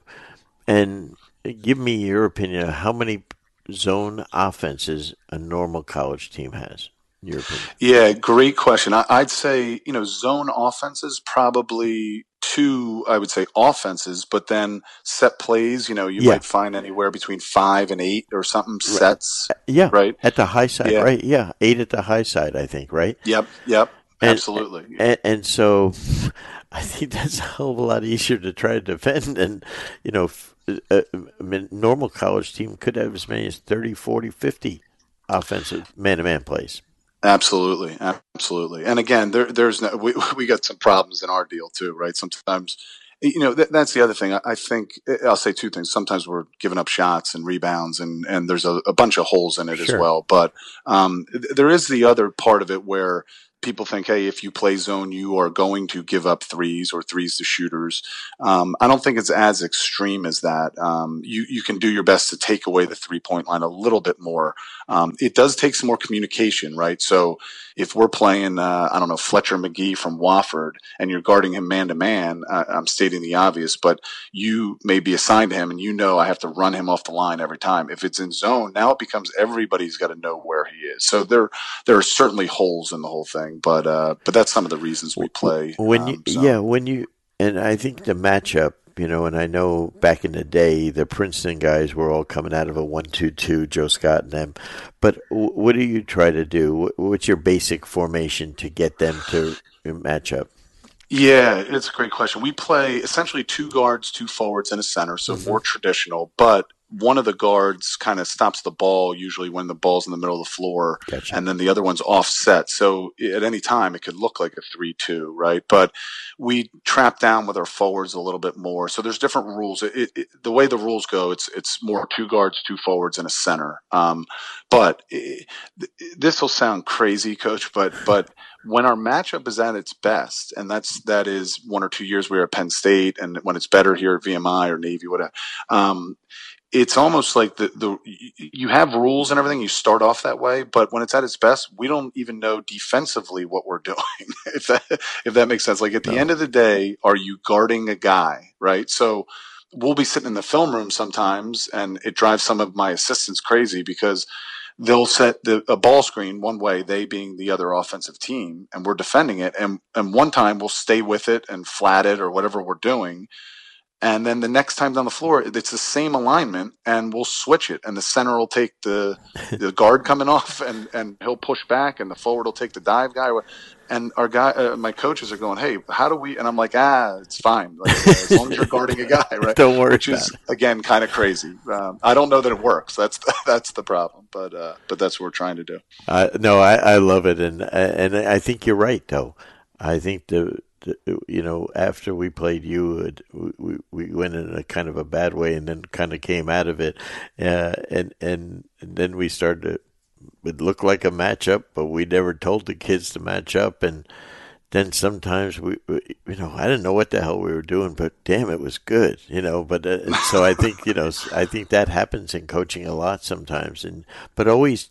And give me your opinion of how many zone offenses a normal college team has. Your opinion. Yeah, great question. I, would say, you know, zone offenses probably two, I would say offenses, but then set plays, you know, you yeah. might find anywhere between five and eight or something sets. Yeah. Right. At the high side, yeah. right? Yeah. Eight at the high side, I think, right? Yep. Yep. And, Absolutely. And, and, so [laughs] I think that's a hell of a lot easier to try to defend. [laughs] And, you know, uh, uh, a, a normal college team could have as many as 30, 40, 50 offensive man to man plays. Absolutely, absolutely. And again, there, there's no, we [laughs] we got some problems in our deal too, right? Sometimes, you know, th- that's the other thing. I, I, think eh, I'll say two things. Sometimes we're giving up shots and rebounds, and and there's a, a bunch of holes in it sure. as well. But um, th- there is the other part of it where people think, hey, if you play zone, you are going to give up threes or threes to shooters. Um, I don't think it's as extreme as that. Um, you you can do your best to take away the three point line a little bit more. Um, it does take some more communication, right? So if we're playing, uh, I don't know, Fletcher Magee from Wofford, and you're guarding him man to man, I'm stating the obvious, but you may be assigned to him, and you know I have to run him off the line every time. If it's in zone, now it becomes everybody's got to know where he is. So there there are certainly holes in the whole thing, but uh, but that's some of the reasons we play. When you, um, so. yeah, when you and I think the matchup you know, and I know back in the day the Princeton guys were all coming out of a one-two-two, Joe Scott and them. But what do you try to do? What's your basic formation to get them to match up? Yeah, it's a great question. We play essentially two guards, two forwards, and a center, so mm-hmm. more traditional. But one of the guards kind of stops the ball usually when the ball's in the middle of the floor gotcha. and then the other one's offset. So at any time it could look like a 3-2 right? But we trap down with our forwards a little bit more. So there's different rules. It, it, the way the rules go it's it's more two guards two forwards and a center. Um, but this will sound crazy coach but but when our matchup is at its best, and that's that is one or two years we were at Penn State, and when it's better here at VMI or Navy, whatever, um, it's almost like the, the you have rules and everything. You start off that way, but when it's at its best, we don't even know defensively what we're [laughs] doing. if that if that makes sense. Like at the no. end of the day, are you guarding a guy, right? So we'll be sitting in the film room sometimes, and it drives some of my assistants crazy because they'll set the, a ball screen one way, they being the other offensive team, and we're defending it. And and one time we'll stay with it and flat it or whatever we're doing and then the next time down the floor, it's the same alignment, and we'll switch it. And the center will take the [laughs] the guard coming off, and and he'll push back, and the forward will take the dive guy. And our guy, uh, my coaches are going, "Hey, how do we?" And I'm like, "Ah, it's fine, like, as long as you're guarding a guy, right?" [laughs] don't worry. Which is again kind of crazy. Um, I don't know that it works. That's the, [laughs] that's the problem, but uh, but that's what we're trying to do. Uh, no, I, I love it, and and I think you're right, though. I think the you know, after we played you, we, we went in a kind of a bad way and then kind of came out of it. Uh, and, and, and then we started to, it looked like a matchup, but we never told the kids to match up. And then sometimes we, we you know, I didn't know what the hell we were doing, but damn, it was good, you know. But uh, so I think, you know, I think that happens in coaching a lot sometimes. And, but always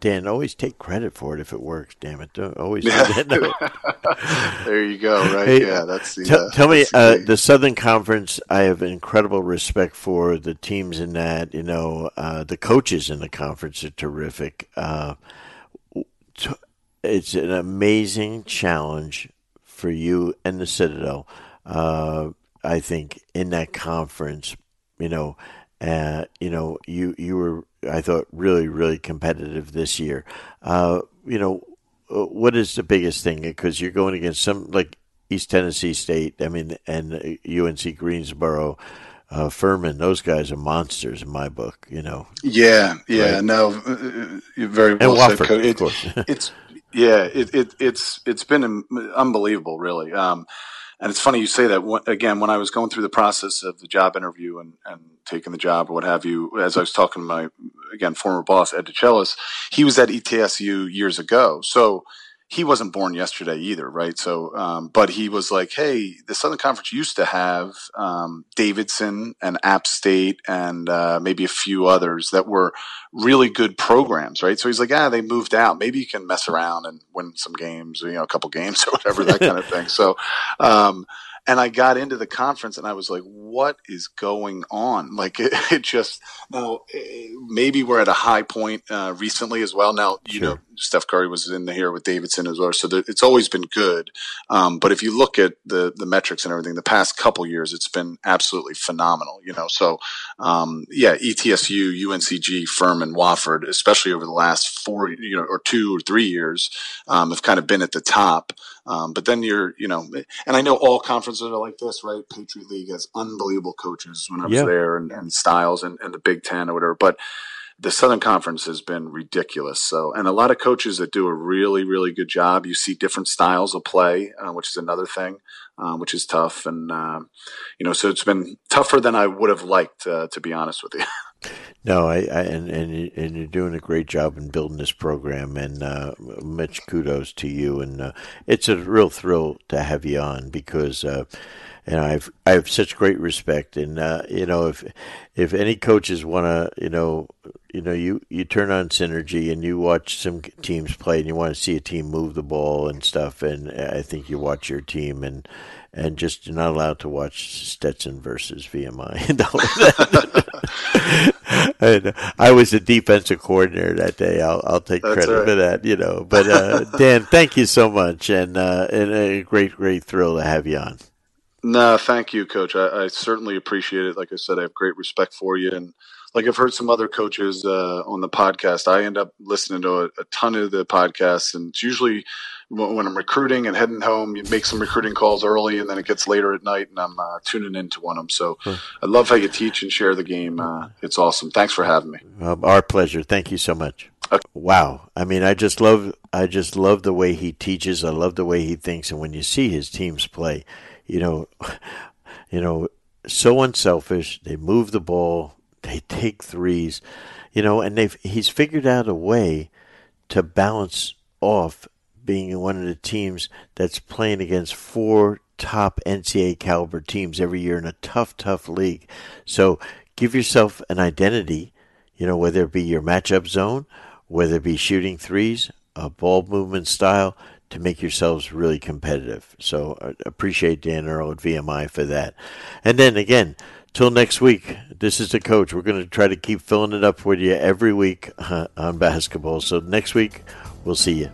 Dan, always take credit for it if it works. Damn it! Don't always [laughs] there you go. Right? Hey, yeah, that's the. T- uh, tell me, the, uh, the, Southern Conference. I have incredible respect for the teams in that. You know, uh, the coaches in the conference are terrific. Uh, t- it's an amazing challenge for you and the Citadel. Uh, I think in that conference, you know, uh, you know, you you were I thought really really competitive this year. Uh, you know, uh, what is the biggest thing? Because you're going against some like East Tennessee State. I mean, and UNC Greensboro. Uh, Furman, those guys are monsters in my book. You know. Yeah, yeah, right? no, uh, uh, very well and said, Wofford, It, of course. [laughs] it's yeah, it, it it's it's been unbelievable, really. Um, and it's funny you say that. Again, when I was going through the process of the job interview and, and taking the job or what have you, as I was talking to my, again, former boss, Ed DeChellis, he was at ETSU years ago. So he wasn't born yesterday either, right? So, um, but he was like, "Hey, the Southern Conference used to have um, Davidson and App State and uh, maybe a few others that were really good programs, right?" So he's like, "Ah, they moved out. Maybe you can mess around and win some games, you know, a couple games or whatever, that [laughs] kind of thing." So, um, and I got into the conference and I was like, what is going on? [laughs] Like it, it just, now maybe we're at a high point, uh, recently as well. Now, you sure. know, Steph Curry was in the here with Davidson as well. So it's always been good. Um, but if you look at the, the metrics and everything, the past couple years, it's been absolutely phenomenal, you know? So, um, yeah, ETSU, UNCG, Furman, Wofford, especially over the last four, you know, or two or three years, um, have kind of been at the top. Um, but then you're, you know, and I know all conferences are like this, right? Patriot League has unbelievable coaches when I was yeah. there and, and Styles and, and the Big Ten or whatever. But the Southern Conference has been ridiculous. So, and a lot of coaches that do a really, really good job. You see different styles of play, uh, which is another thing, uh, which is tough. And, uh, you know, so it's been tougher than I would have liked, uh, to be honest with you. [laughs] No, I, I and and and you're doing a great job in building this program, and uh, much kudos to you. And uh, it's a real thrill to have you on because uh, and I've I have such great respect. And uh, you know, if if any coaches want to, you know, you know, you you turn on Synergy and you watch some teams play, and you want to see a team move the ball and stuff. And I think you watch your team and and just you're not allowed to watch Stetson versus VMI. [laughs] [laughs] [laughs] and I was the defensive coordinator that day. I'll, I'll take That's credit right. for that, you know. But uh, [laughs] Dan, thank you so much, and uh, and a great, great thrill to have you on. No, thank you, Coach. I, I, certainly appreciate it. Like I said, I have great respect for you, and like I've heard some other coaches uh, on the podcast. I end up listening to a, a, ton of the podcasts, and it's usually when I'm recruiting and heading home. You make some recruiting calls early, and then it gets later at night, and I'm uh, tuning into one of them. So I love how you teach and share the game. Uh, [laughs] it's awesome. Thanks for having me. Um, our pleasure. Thank you so much. Okay. Wow. I mean, I just love. I just love the way he teaches. I love the way he thinks, and when you see his teams play you know, [laughs] you know, so unselfish. They move the ball. They [laughs] take threes, you know, and they've he's figured out a way to balance off being one of the teams that's playing against four top NCAA caliber teams every year in a tough, tough league. So give yourself an identity, you know, whether it be your matchup zone, whether it be shooting threes, a ball movement style to make yourselves really competitive. So I appreciate Dan Earl at VMI for that. And then again, till next week, this is the coach. We're going to try to keep filling it up for you every week uh, [laughs] on basketball. So next week, we'll see you.